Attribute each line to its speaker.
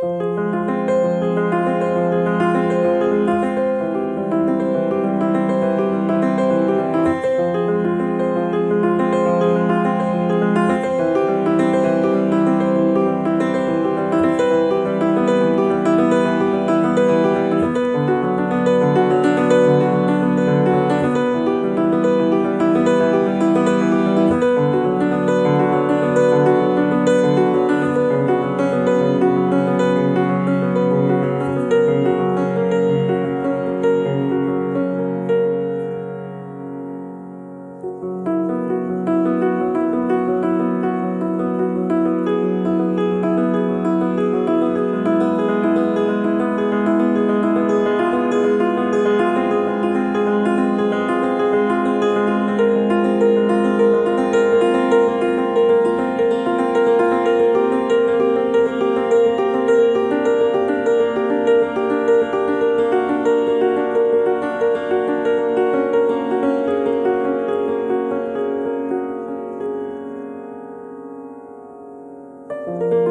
Speaker 1: Música Música